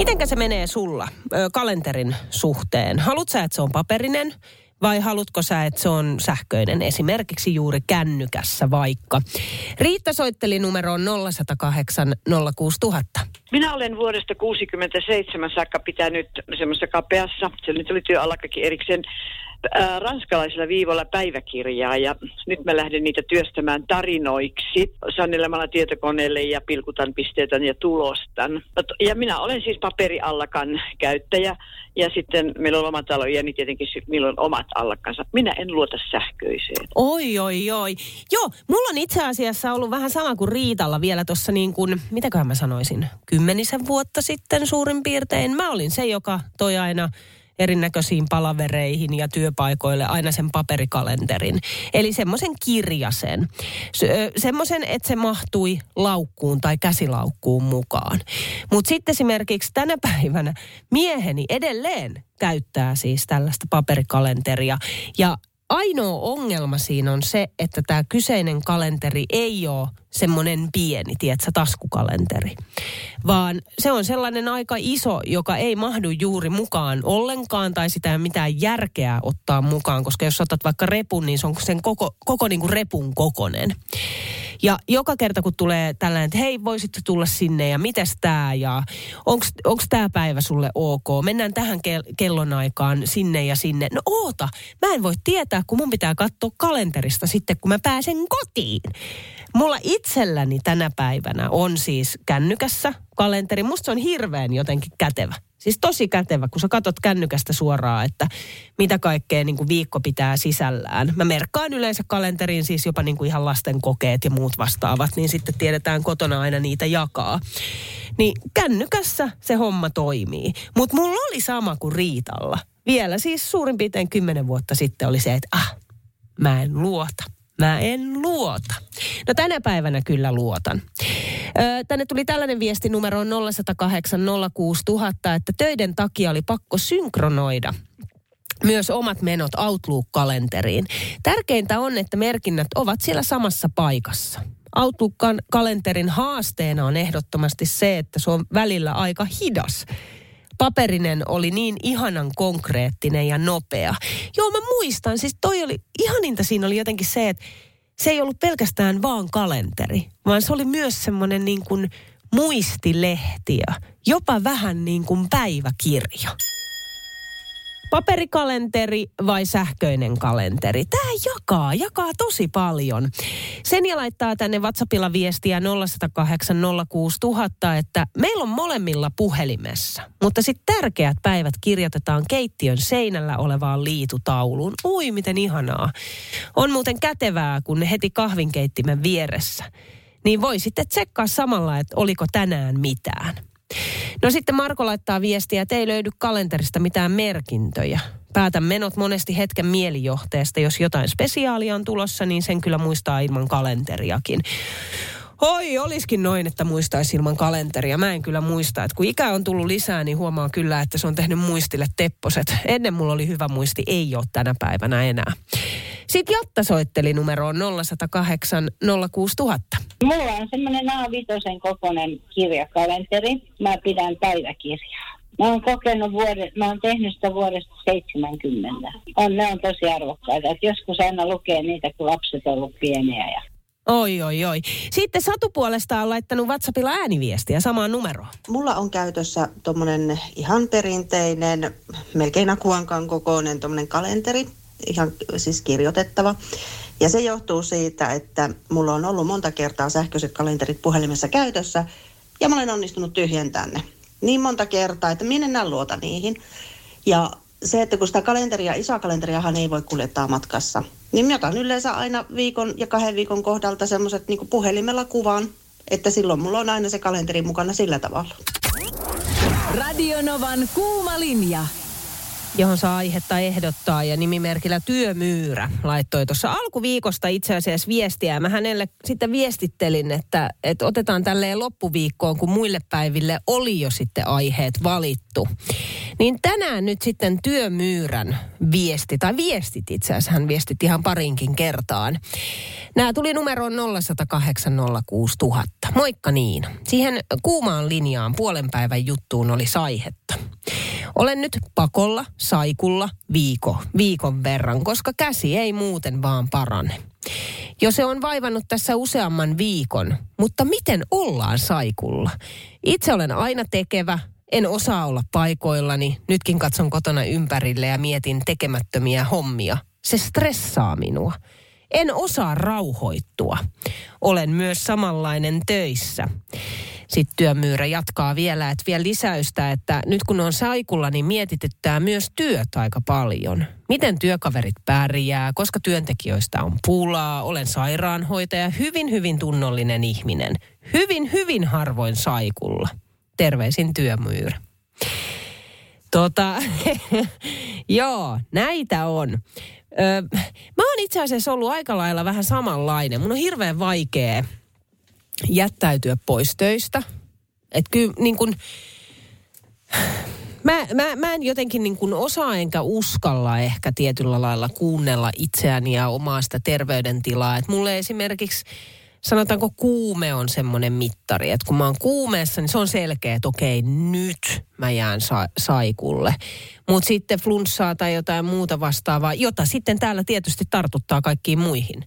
Mitenkä se menee sulla ö, kalenterin suhteen? Haluatko sä, että se on paperinen vai haluatko sä, että se on sähköinen, esimerkiksi juuri kännykässä vaikka? Riitta soitteli numeroon 0108 06000. Minä olen vuodesta 67 saakka pitänyt semmoisessa kapeassa, se nyt oli työalakakin erikseen, ää, ranskalaisella viivalla päiväkirjaa ja nyt mä lähden niitä työstämään tarinoiksi sannelemalla tietokoneelle ja pilkutan pisteitä ja tulostan. Ja minä olen siis paperiallakan käyttäjä ja sitten meillä on oma talo ja niin tietenkin milloin omat allakkansa. Minä en luota sähköiseen. Oi, oi, oi. Joo, mulla on itse asiassa ollut vähän sama kuin Riitalla vielä tuossa niin kuin, mitäköhän mä sanoisin, kymmenisen vuotta sitten suurin piirtein. Mä olin se, joka toi aina erinäköisiin palavereihin ja työpaikoille aina sen paperikalenterin. Eli semmoisen kirjasen. Se, semmoisen, että se mahtui laukkuun tai käsilaukkuun mukaan. Mutta sitten esimerkiksi tänä päivänä mieheni edelleen käyttää siis tällaista paperikalenteria. Ja ainoa ongelma siinä on se, että tämä kyseinen kalenteri ei ole semmoinen pieni, tiedätkö, taskukalenteri. Vaan se on sellainen aika iso, joka ei mahdu juuri mukaan ollenkaan tai sitä ei mitään järkeä ottaa mukaan, koska jos otat vaikka repun, niin se on sen koko, koko niin kuin repun kokonen. Ja joka kerta, kun tulee tällainen, että hei, voisit tulla sinne ja mites tää ja onko tämä päivä sulle ok? Mennään tähän ke- kellonaikaan sinne ja sinne. No oota, mä en voi tietää, kun mun pitää katsoa kalenterista sitten, kun mä pääsen kotiin. Mulla itselläni tänä päivänä on siis kännykässä kalenteri. Musta se on hirveän jotenkin kätevä. Siis tosi kätevä, kun sä katot kännykästä suoraan, että mitä kaikkea niin kuin viikko pitää sisällään. Mä merkkaan yleensä kalenteriin siis jopa niin kuin ihan lasten kokeet ja muut vastaavat, niin sitten tiedetään kotona aina niitä jakaa. Niin kännykässä se homma toimii. Mutta mulla oli sama kuin Riitalla. Vielä siis suurin piirtein kymmenen vuotta sitten oli se, että ah, mä en luota. Mä en luota. No tänä päivänä kyllä luotan. Tänne tuli tällainen viesti numeroon 0108 06000, että töiden takia oli pakko synkronoida myös omat menot Outlook-kalenteriin. Tärkeintä on, että merkinnät ovat siellä samassa paikassa. Outlook-kalenterin haasteena on ehdottomasti se, että se on välillä aika hidas paperinen oli niin ihanan konkreettinen ja nopea. Joo, mä muistan, siis toi oli, ihaninta siinä oli jotenkin se, että se ei ollut pelkästään vaan kalenteri, vaan se oli myös semmoinen niin kuin muistilehti ja jopa vähän niin kuin päiväkirja. Paperikalenteri vai sähköinen kalenteri? Tämä jakaa, jakaa tosi paljon. Sen ja laittaa tänne WhatsAppilla viestiä 0108 06000, että meillä on molemmilla puhelimessa. Mutta sitten tärkeät päivät kirjoitetaan keittiön seinällä olevaan liitutauluun. Ui, miten ihanaa. On muuten kätevää, kun heti kahvinkeittimen vieressä. Niin voi sitten tsekkaa samalla, että oliko tänään mitään. No sitten Marko laittaa viestiä, että ei löydy kalenterista mitään merkintöjä. Päätän menot monesti hetken mielijohteesta. Jos jotain spesiaalia on tulossa, niin sen kyllä muistaa ilman kalenteriakin. Oi, olisikin noin, että muistaisi ilman kalenteria. Mä en kyllä muista. Että kun ikä on tullut lisää, niin huomaa kyllä, että se on tehnyt muistille tepposet. Ennen mulla oli hyvä muisti, ei ole tänä päivänä enää. Sitten Jatta soitteli numeroon 0108 06000. Mulla on semmoinen A5 kokoinen kirjakalenteri. Mä pidän päiväkirjaa. Mä oon kokenut vuodet, mä oon tehnyt sitä vuodesta 70. On, ne on tosi arvokkaita. Et joskus aina lukee niitä, kun lapset on ollut pieniä. Ja... Oi, oi, oi. Sitten Satu puolestaan on laittanut WhatsAppilla ääniviestiä samaan numeroon. Mulla on käytössä tuommoinen ihan perinteinen, melkein akuankan kokoinen tuommoinen kalenteri, ihan siis kirjoitettava. Ja se johtuu siitä, että mulla on ollut monta kertaa sähköiset kalenterit puhelimessa käytössä ja mä olen onnistunut tyhjentämään ne niin monta kertaa, että minä enää luota niihin. Ja se, että kun sitä kalenteria, isoa kalenteriahan ei voi kuljettaa matkassa, niin mä otan yleensä aina viikon ja kahden viikon kohdalta semmoiset niin puhelimella kuvan, että silloin mulla on aina se kalenteri mukana sillä tavalla. Radionovan kuuma linja. Johon saa aihetta ehdottaa ja nimimerkillä Työmyyrä laittoi tuossa alkuviikosta itse asiassa viestiä. Mä hänelle sitten viestittelin, että, että otetaan tälleen loppuviikkoon, kun muille päiville oli jo sitten aiheet valittu. Niin tänään nyt sitten Työmyyrän viesti, tai viestit itse asiassa, hän viestit ihan parinkin kertaan. Nämä tuli numeroon 0806000. Moikka niin. Siihen kuumaan linjaan puolen päivän juttuun oli saihetta. Olen nyt pakolla, saikulla, viiko, viikon verran, koska käsi ei muuten vaan parane. Jo se on vaivannut tässä useamman viikon, mutta miten ollaan saikulla? Itse olen aina tekevä, en osaa olla paikoillani, nytkin katson kotona ympärille ja mietin tekemättömiä hommia. Se stressaa minua. En osaa rauhoittua. Olen myös samanlainen töissä. Sitten työmyyrä jatkaa vielä, että vielä lisäystä, että nyt kun on saikulla, niin mietityttää myös työt aika paljon. Miten työkaverit pärjää, koska työntekijöistä on pulaa, olen sairaanhoitaja, hyvin hyvin tunnollinen ihminen. Hyvin hyvin harvoin saikulla. Terveisin työmyyrä. Tota, joo, näitä on. Ö, mä oon itse asiassa ollut aika lailla vähän samanlainen. Mun on hirveän vaikea jättäytyä pois töistä. Että kyllä niin kun, mä, mä, mä en jotenkin niin kuin osaa enkä uskalla ehkä tietyllä lailla kuunnella itseäni ja omaa sitä terveydentilaa. Että mulle esimerkiksi sanotaanko kuume on semmoinen mittari, että kun mä oon kuumeessa, niin se on selkeä, että okei, nyt mä jään sa- saikulle. Mutta sitten flunssaa tai jotain muuta vastaavaa, jota sitten täällä tietysti tartuttaa kaikkiin muihin,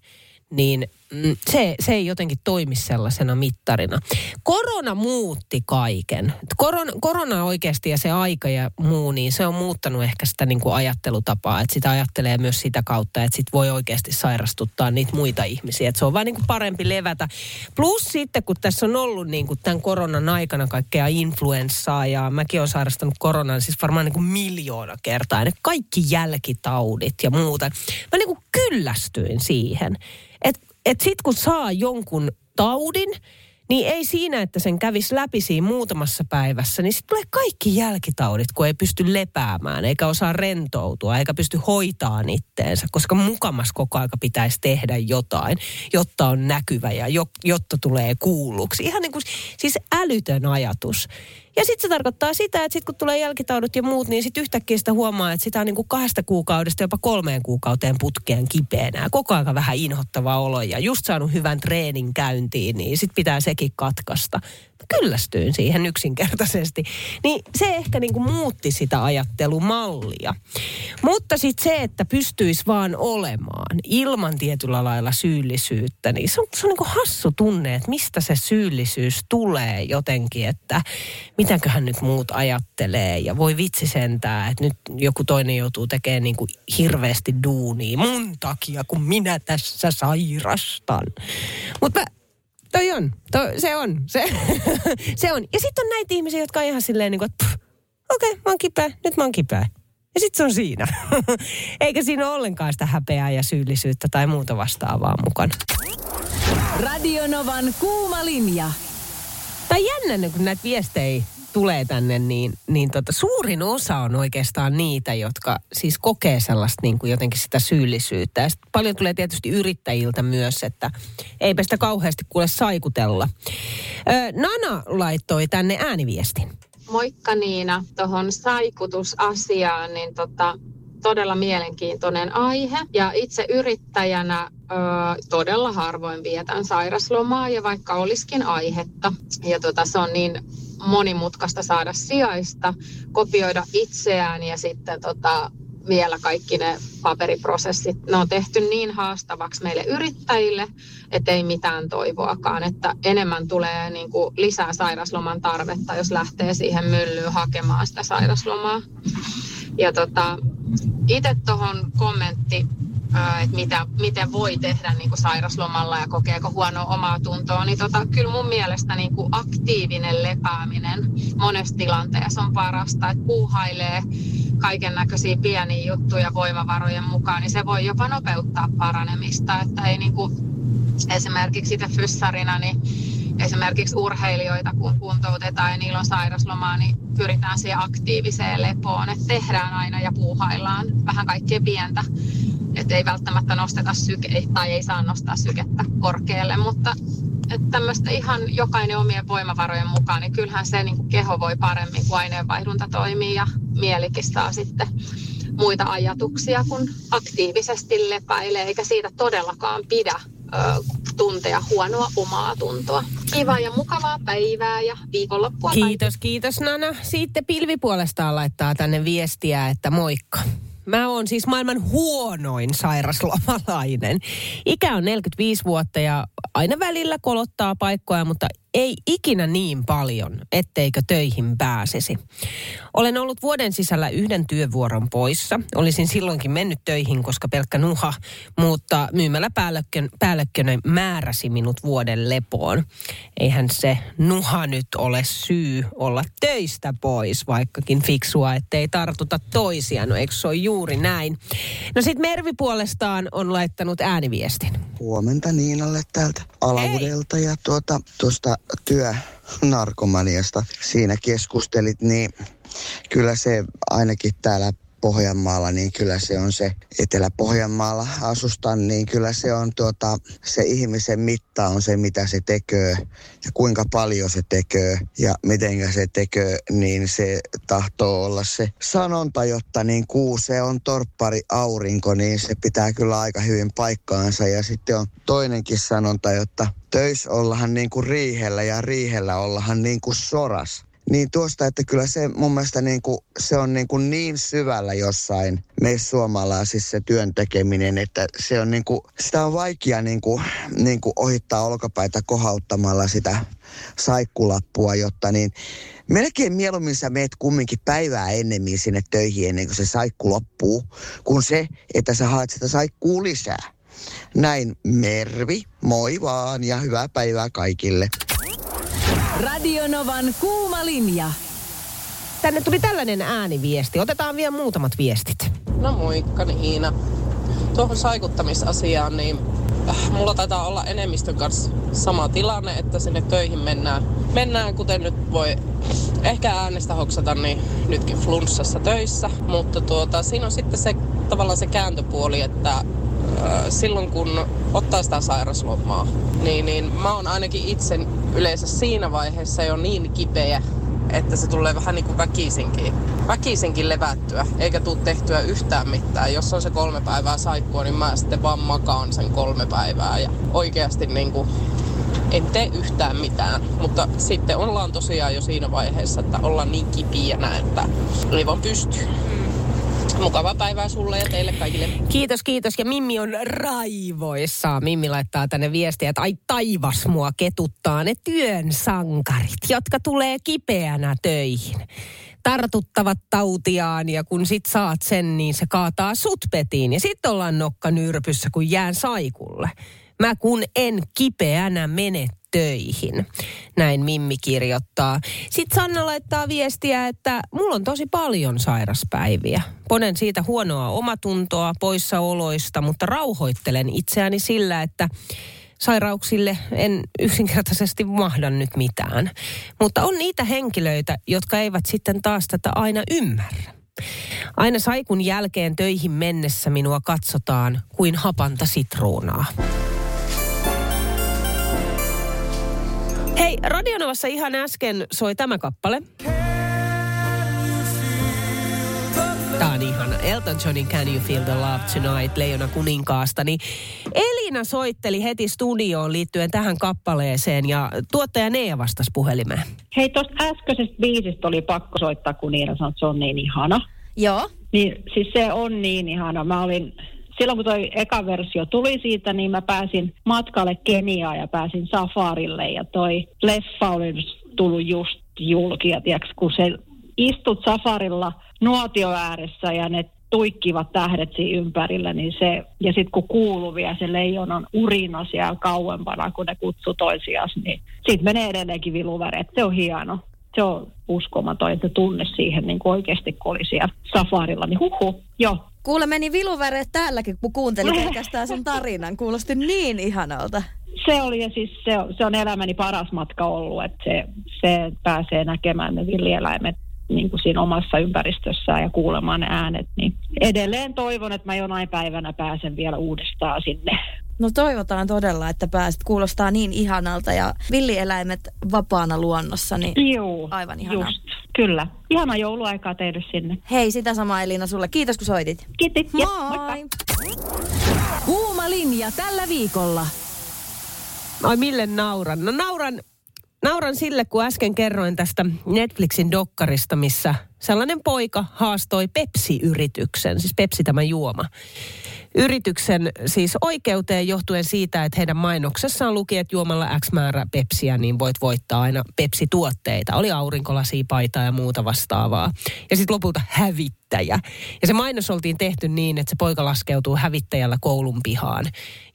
niin mm, se, se ei jotenkin toimi sellaisena mittarina. Korona muutti kaiken. Korona, korona oikeasti ja se aika ja muu, niin se on muuttanut ehkä sitä niin kuin ajattelutapaa. Että sitä ajattelee myös sitä kautta, että sit voi oikeasti sairastuttaa niitä muita ihmisiä. Että se on vaan niin parempi levätä. Plus sitten, kun tässä on ollut niin kuin tämän koronan aikana kaikkea influenssaa ja mäkin olen sairastanut koronan siis varmaan niin kuin miljoona kertaa. Ja ne kaikki jälkitaudit ja muuta. Mä niin kuin kyllästyin siihen. Että et sit kun saa jonkun taudin, niin ei siinä, että sen kävisi läpi siinä muutamassa päivässä, niin sitten tulee kaikki jälkitaudit, kun ei pysty lepäämään, eikä osaa rentoutua, eikä pysty hoitaan itteensä, koska mukamas koko aika pitäisi tehdä jotain, jotta on näkyvä ja jo, jotta tulee kuulluksi. Ihan niin kuin siis älytön ajatus. Ja sitten se tarkoittaa sitä, että sitten kun tulee jälkitaudut ja muut, niin sitten yhtäkkiä sitä huomaa, että sitä on niin kuin kahdesta kuukaudesta jopa kolmeen kuukauteen putkeen kipeänä. Koko aika vähän inhottava olo ja just saanut hyvän treenin käyntiin, niin sitten pitää sekin katkaista kyllästyin siihen yksinkertaisesti. Niin se ehkä niin kuin muutti sitä ajattelumallia. Mutta sitten se, että pystyisi vaan olemaan ilman tietyllä lailla syyllisyyttä, niin se on, se on niin kuin hassu tunne, että mistä se syyllisyys tulee jotenkin, että mitäköhän nyt muut ajattelee ja voi vitsi sentää, että nyt joku toinen joutuu tekemään niin kuin hirveästi duunia mun takia, kun minä tässä sairastan. Mutta toi on, to, se on, se, se on. Ja sitten on näitä ihmisiä, jotka on ihan silleen niin kuin, että okei, okay, mä oon kipeä, nyt mä oon kipeä. Ja sitten se on siinä. Eikä siinä ole ollenkaan sitä häpeää ja syyllisyyttä tai muuta vastaavaa mukana. Radionovan kuuma linja. Tai jännä, kun näitä viestejä tulee tänne, niin, niin tota, suurin osa on oikeastaan niitä, jotka siis kokee sellaista niin kuin jotenkin sitä syyllisyyttä. Ja paljon tulee tietysti yrittäjiltä myös, että eipä sitä kauheasti kuule saikutella. Ö, Nana laittoi tänne ääniviestin. Moikka Niina, tuohon saikutusasiaan, niin tota, todella mielenkiintoinen aihe. Ja itse yrittäjänä ö, todella harvoin vietän sairaslomaa ja vaikka olisikin aihetta. Ja tota, se on niin monimutkaista saada sijaista, kopioida itseään ja sitten tota, vielä kaikki ne paperiprosessit, ne on tehty niin haastavaksi meille yrittäjille, että ei mitään toivoakaan, että enemmän tulee niin kuin lisää sairasloman tarvetta, jos lähtee siihen myllyyn hakemaan sitä sairaslomaa. Ja tota, itse tuohon kommentti että mitä, miten voi tehdä niin kuin sairaslomalla ja kokeeko huonoa omaa tuntoa, niin tota, kyllä mun mielestä niin kuin aktiivinen lepääminen monessa tilanteessa on parasta, että puuhailee kaiken näköisiä pieniä juttuja voimavarojen mukaan, niin se voi jopa nopeuttaa paranemista, että ei niin kuin, esimerkiksi itse fyssarina, niin esimerkiksi urheilijoita, kun kuntoutetaan ja niillä on sairaslomaa, niin pyritään siihen aktiiviseen lepoon, että tehdään aina ja puuhaillaan vähän kaikkea pientä. Että ei välttämättä nosteta syke, tai ei saa nostaa sykettä korkealle, mutta että tämmöistä ihan jokainen omien voimavarojen mukaan, niin kyllähän se niin kuin keho voi paremmin, kun aineenvaihdunta toimii ja mielikin saa sitten muita ajatuksia, kun aktiivisesti lepäilee, eikä siitä todellakaan pidä ö, tuntea huonoa omaa tuntoa. Kivaa ja mukavaa päivää ja viikonloppua. Kiitos, kiitos Nana. Sitten pilvi puolestaan laittaa tänne viestiä, että moikka. Mä oon siis maailman huonoin sairaslomalainen. Ikä on 45 vuotta ja aina välillä kolottaa paikkoja, mutta ei ikinä niin paljon, etteikö töihin pääsisi. Olen ollut vuoden sisällä yhden työvuoron poissa. Olisin silloinkin mennyt töihin, koska pelkkä nuha, mutta päällekkönä määräsi minut vuoden lepoon. Eihän se nuha nyt ole syy olla töistä pois, vaikkakin fiksua, ettei tartuta toisia. No eikö se ole juuri näin? No sit Mervi puolestaan on laittanut ääniviestin. Huomenta Niinalle täältä Alavudelta ja tuota, tuosta työnarkomaniasta siinä keskustelit, niin kyllä se ainakin täällä Pohjanmaalla, niin kyllä se on se Etelä-Pohjanmaalla asustan, niin kyllä se on tuota, se ihmisen mitta on se, mitä se tekee ja kuinka paljon se tekee ja miten se tekee, niin se tahtoo olla se sanonta, jotta niin kuuse on torppari aurinko, niin se pitää kyllä aika hyvin paikkaansa ja sitten on toinenkin sanonta, jotta töissä ollaan niin kuin riihellä ja riihellä ollaan niin kuin soras. Niin tuosta, että kyllä se mun mielestä niin kuin, se on niin, kuin niin syvällä jossain meissä suomalaisissa se työn tekeminen, että se on niin kuin, sitä on vaikea niin kuin, niin kuin ohittaa olkapäitä kohauttamalla sitä saikkulappua, jotta niin melkein mieluummin sä meet kumminkin päivää ennemmin sinne töihin ennen kuin se saikku loppuu, kuin se, että sä haet sitä saikkuu lisää. Näin Mervi, moi vaan ja hyvää päivää kaikille. Radionovan kuuma linja. Tänne tuli tällainen ääniviesti. Otetaan vielä muutamat viestit. No moikka Niina. Tuohon saikuttamisasiaan, niin äh, mulla taitaa olla enemmistön kanssa sama tilanne, että sinne töihin mennään. Mennään, kuten nyt voi ehkä äänestä hoksata, niin nytkin flunssassa töissä. Mutta tuota, siinä on sitten se tavallaan se kääntöpuoli, että silloin kun ottaa sitä sairaslomaa, niin, niin mä oon ainakin itse yleensä siinä vaiheessa jo niin kipeä, että se tulee vähän niin kuin väkisinkin, väkisinkin levättyä, eikä tule tehtyä yhtään mitään. Jos on se kolme päivää saikkua, niin mä sitten vaan makaan sen kolme päivää ja oikeasti niin kuin en tee yhtään mitään. Mutta sitten ollaan tosiaan jo siinä vaiheessa, että ollaan niin kipiänä, että ei vaan pystyy. Mukavaa päivää sulle ja teille kaikille. Kiitos, kiitos. Ja Mimmi on raivoissaan. Mimmi laittaa tänne viestiä, että ai taivas mua ketuttaa ne työn sankarit, jotka tulee kipeänä töihin. Tartuttavat tautiaan ja kun sit saat sen, niin se kaataa sut petiin. Ja sitten ollaan nokka nyrpyssä, kun jään saikulle. Mä kun en kipeänä mene töihin. Näin Mimmi kirjoittaa. Sitten Sanna laittaa viestiä, että mulla on tosi paljon sairaspäiviä. Ponen siitä huonoa omatuntoa poissaoloista, mutta rauhoittelen itseäni sillä, että sairauksille en yksinkertaisesti mahda nyt mitään. Mutta on niitä henkilöitä, jotka eivät sitten taas tätä aina ymmärrä. Aina saikun jälkeen töihin mennessä minua katsotaan kuin hapanta sitruunaa. Hei, Radionovassa ihan äsken soi tämä kappale. Tämä on ihana. Elton Johnin Can You Feel the Love Tonight, Leijona kuninkaasta. Niin Elina soitteli heti studioon liittyen tähän kappaleeseen ja tuottaja Nea vastasi puhelimeen. Hei, tuosta äskeisestä biisistä oli pakko soittaa, kun Niina sanoi, että se on niin ihana. Joo. Niin siis se on niin ihana. Mä olin, silloin kun toi eka versio tuli siitä, niin mä pääsin matkalle Keniaan ja pääsin safarille. Ja toi leffa oli tullut just julki. Ja tiiäks, kun se istut safarilla nuotio ääressä ja ne tuikkivat tähdet siinä ympärillä, niin se, ja sitten kun kuuluu vielä se leijonan urina siellä kauempana, kun ne kutsuu toisiaan, niin siitä menee edelleenkin viluväreet. Se on hieno. Se on uskomaton, että tunne siihen niin oikeasti, kun oli siellä safarilla, niin huhu, joo. Kuule, meni viluväreet täälläkin, kun kuuntelin pelkästään sun tarinan. Kuulosti niin ihanalta. se oli ja siis se, on- se on elämäni paras matka ollut, että se, se pääsee näkemään ne villieläimet niin kuin siinä omassa ympäristössään ja kuulemaan ne äänet. Niin edelleen toivon, että mä jonain päivänä pääsen vielä uudestaan sinne. No toivotaan todella, että pääset. Kuulostaa niin ihanalta ja villieläimet vapaana luonnossa, niin Joo, aivan ihanaa. just, kyllä. Ihana jouluaikaa teille sinne. Hei, sitä samaa Elina sulle. Kiitos kun soitit. Kiitos. Jep, Moi! Kuuma linja tällä viikolla. Ai mille nauran? No nauran, nauran sille, kun äsken kerroin tästä Netflixin dokkarista, missä sellainen poika haastoi Pepsi-yrityksen, siis Pepsi tämä juoma. Yrityksen siis oikeuteen johtuen siitä, että heidän mainoksessaan luki, että juomalla X määrä Pepsiä, niin voit voittaa aina Pepsi-tuotteita. Oli aurinkolasipaita ja muuta vastaavaa. Ja sitten lopulta hävittäjä. Ja se mainos oltiin tehty niin, että se poika laskeutuu hävittäjällä koulun pihaan.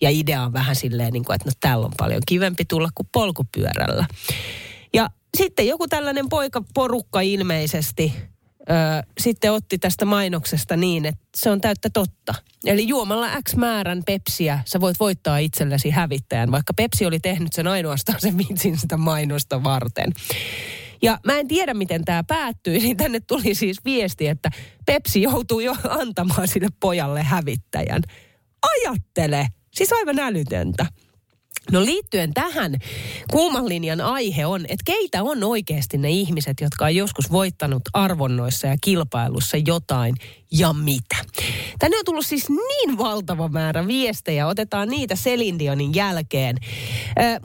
Ja idea on vähän silleen, niin kuin, että no täällä on paljon kivempi tulla kuin polkupyörällä. Ja sitten joku tällainen poikaporukka ilmeisesti sitten otti tästä mainoksesta niin, että se on täyttä totta. Eli juomalla X määrän Pepsiä sä voit voittaa itsellesi hävittäjän, vaikka Pepsi oli tehnyt sen ainoastaan sen vitsin sitä mainosta varten. Ja mä en tiedä, miten tämä päättyi, niin tänne tuli siis viesti, että Pepsi joutuu jo antamaan sille pojalle hävittäjän. Ajattele! Siis aivan älytöntä. No liittyen tähän, kuuman linjan aihe on, että keitä on oikeasti ne ihmiset, jotka on joskus voittanut arvonnoissa ja kilpailussa jotain ja mitä. Tänne on tullut siis niin valtava määrä viestejä, otetaan niitä Selindionin jälkeen.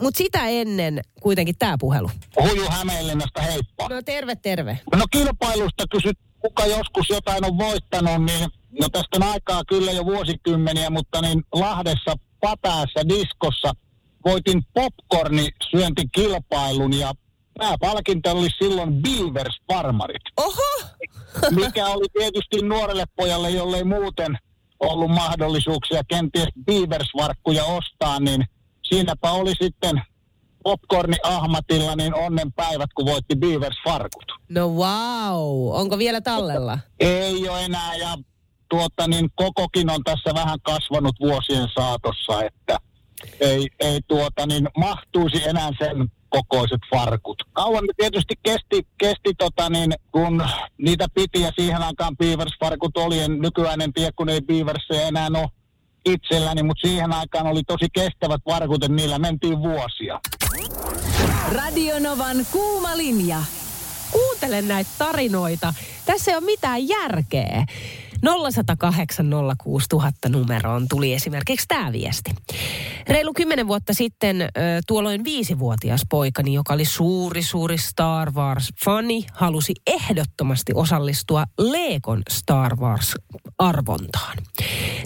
Mutta sitä ennen kuitenkin tämä puhelu. Huju Hämeenlinnasta, heippa. No terve, terve. No kilpailusta kysyt, kuka joskus jotain on voittanut, niin no tästä on aikaa kyllä jo vuosikymmeniä, mutta niin Lahdessa Patäässä diskossa voitin popcorni syöntikilpailun ja pääpalkinto oli silloin Beavers Farmarit. Oho! Mikä oli tietysti nuorelle pojalle, jolle ei muuten ollut mahdollisuuksia kenties Beavers-varkkuja ostaa, niin siinäpä oli sitten popcorni Ahmatilla niin onnen päivät, kun voitti Beavers-farkut. No wow, onko vielä tallella? Ei ole enää ja tuota niin kokokin on tässä vähän kasvanut vuosien saatossa, että ei, ei tuota niin mahtuisi enää sen kokoiset farkut. Kauan tietysti kesti, kesti tota niin, kun niitä piti ja siihen aikaan Beavers-farkut oli. En, nykyään en tiedä, kun ei Beavers enää ole itselläni, mutta siihen aikaan oli tosi kestävät farkut, että niillä mentiin vuosia. Radionovan kuuma linja. Kuuntele näitä tarinoita. Tässä ei ole mitään järkeä. 0108 06000 numeroon tuli esimerkiksi tämä viesti. Reilu kymmenen vuotta sitten tuolloin viisivuotias poikani, joka oli suuri, suuri Star Wars-fani, halusi ehdottomasti osallistua Leekon Star Wars-arvontaan.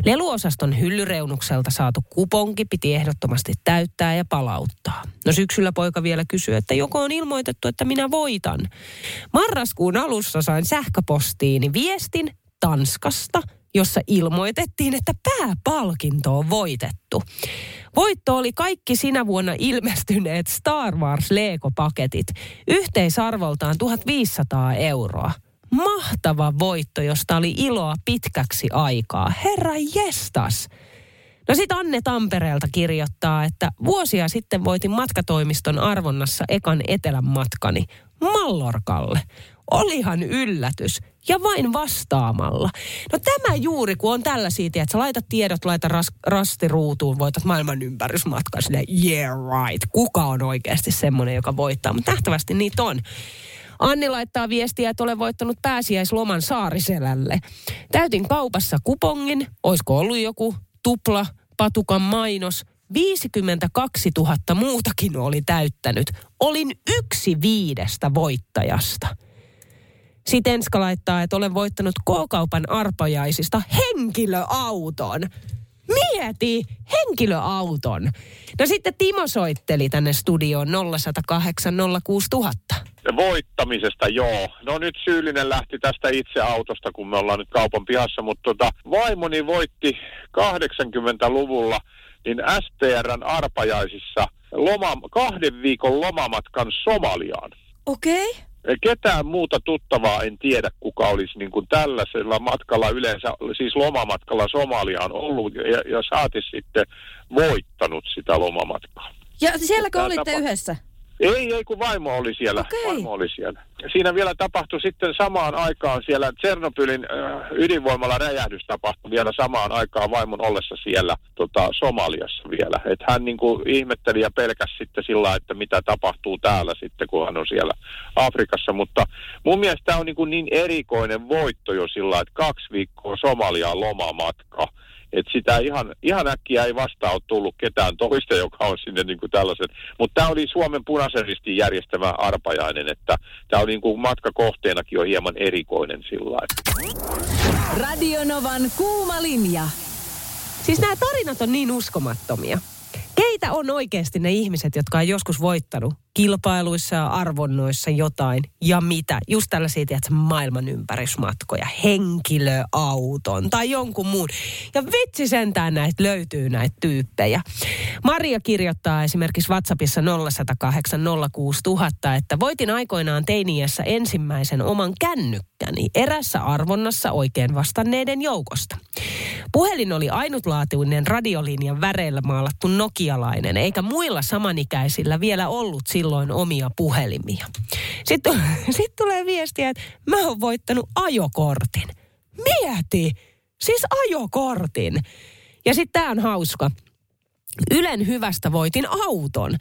Leluosaston hyllyreunukselta saatu kuponki piti ehdottomasti täyttää ja palauttaa. No syksyllä poika vielä kysyi, että joko on ilmoitettu, että minä voitan. Marraskuun alussa sain sähköpostiini viestin Tanskasta, jossa ilmoitettiin, että pääpalkinto on voitettu. Voitto oli kaikki sinä vuonna ilmestyneet Star Wars Lego-paketit, yhteisarvoltaan 1500 euroa. Mahtava voitto, josta oli iloa pitkäksi aikaa. Herra jestas! No sit Anne Tampereelta kirjoittaa, että vuosia sitten voitin matkatoimiston arvonnassa ekan etelän matkani Mallorkalle. Olihan yllätys. Ja vain vastaamalla. No tämä juuri, kun on tällaisia, että sä laitat tiedot, laita ras, rastiruutuun, voitat maailman ympärysmatkan sinne, yeah right. Kuka on oikeasti semmoinen, joka voittaa? Mutta nähtävästi niitä on. Anni laittaa viestiä, että olen voittanut pääsiäisloman Saariselälle. Täytin kaupassa kupongin, olisiko ollut joku tupla patukan mainos. 52 000 muutakin oli täyttänyt. Olin yksi viidestä voittajasta. Sitten Enska laittaa, että olen voittanut K-kaupan arpajaisista henkilöauton. Mieti, henkilöauton. No sitten Timo soitteli tänne studioon 0108 06000. Voittamisesta, joo. No nyt syyllinen lähti tästä itse autosta, kun me ollaan nyt kaupan pihassa, mutta tota, vaimoni voitti 80-luvulla niin STRn arpajaisissa loma, kahden viikon lomamatkan Somaliaan. Okei. Okay. Ketään muuta tuttavaa en tiedä, kuka olisi niin kuin tällaisella matkalla yleensä, siis lomamatkalla Somaliaan ollut ja, ja saati sitten voittanut sitä lomamatkaa. Ja sielläkö Tämä olitte tapa- yhdessä? Ei, ei, kun vaimo oli siellä. Okei. Vaimo oli siellä. Siinä vielä tapahtui sitten samaan aikaan siellä Tsernobylin äh, ydinvoimalla räjähdys tapahtui vielä samaan aikaan vaimon ollessa siellä tota, Somaliassa vielä. Et hän niin kuin ihmetteli ja pelkäsi sitten sillä että mitä tapahtuu täällä sitten, kun hän on siellä Afrikassa. Mutta mun mielestä tämä on niin, kuin niin erikoinen voitto jo sillä että kaksi viikkoa Somaliaan lomamatka. Että sitä ihan, ihan äkkiä ei vastaan ole tullut ketään toista, joka on sinne niin kuin tällaisen. Mutta tämä oli Suomen punaisen ristin järjestämä arpajainen, että tämä oli niin kuin matkakohteenakin jo hieman erikoinen sillä lailla. Radionovan kuuma linja. Siis nämä tarinat on niin uskomattomia. Keitä on oikeasti ne ihmiset, jotka on joskus voittanut kilpailuissa ja arvonnoissa jotain ja mitä? Just tällaisia, tiedätkö, maailman ympärysmatkoja, henkilöauton tai jonkun muun. Ja vitsi sentään näitä löytyy näitä tyyppejä. Maria kirjoittaa esimerkiksi WhatsAppissa 0108 06000, että voitin aikoinaan teiniässä ensimmäisen oman kännykkäni erässä arvonnassa oikein vastanneiden joukosta. Puhelin oli ainutlaatuinen radiolinjan väreillä maalattu nokialainen, eikä muilla samanikäisillä vielä ollut silloin omia puhelimia. Sitten sit tulee viestiä, että mä oon voittanut ajokortin. Mieti! Siis ajokortin. Ja sitten tämä on hauska. Ylen hyvästä voitin auton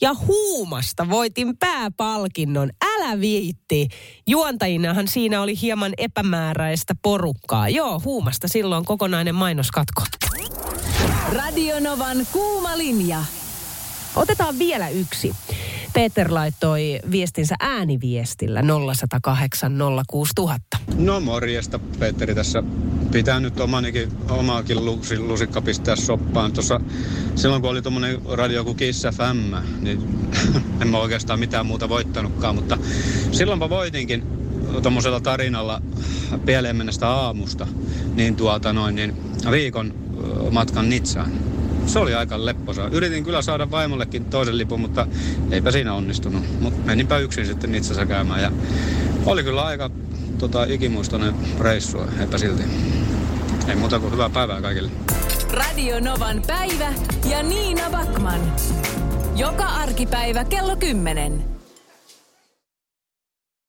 ja huumasta voitin pääpalkinnon. Älä viitti. Juontajinahan siinä oli hieman epämääräistä porukkaa. Joo, huumasta silloin kokonainen mainoskatko. Radionovan kuuma linja. Otetaan vielä yksi. Peter laittoi viestinsä ääniviestillä 0108 06000. No morjesta, Petteri tässä. Pitää nyt omanikin, omaakin lusi- lusikka pistää soppaan. Tuossa, silloin kun oli tuommoinen radio kuin Kiss FM, niin en mä oikeastaan mitään muuta voittanutkaan, mutta silloinpa voitinkin tuommoisella tarinalla pieleen mennestä aamusta, niin tuota noin, niin viikon matkan Nitsaan. Se oli aika lepposa. Yritin kyllä saada vaimollekin toisen lipun, mutta eipä siinä onnistunut. Mutta meninpä yksin sitten Nitsassa käymään ja oli kyllä aika tota, ikimuistoinen reissu, eipä silti. Ei muuta kuin hyvää päivää kaikille. Radionovan päivä ja Niina Backman. Joka arkipäivä kello 10.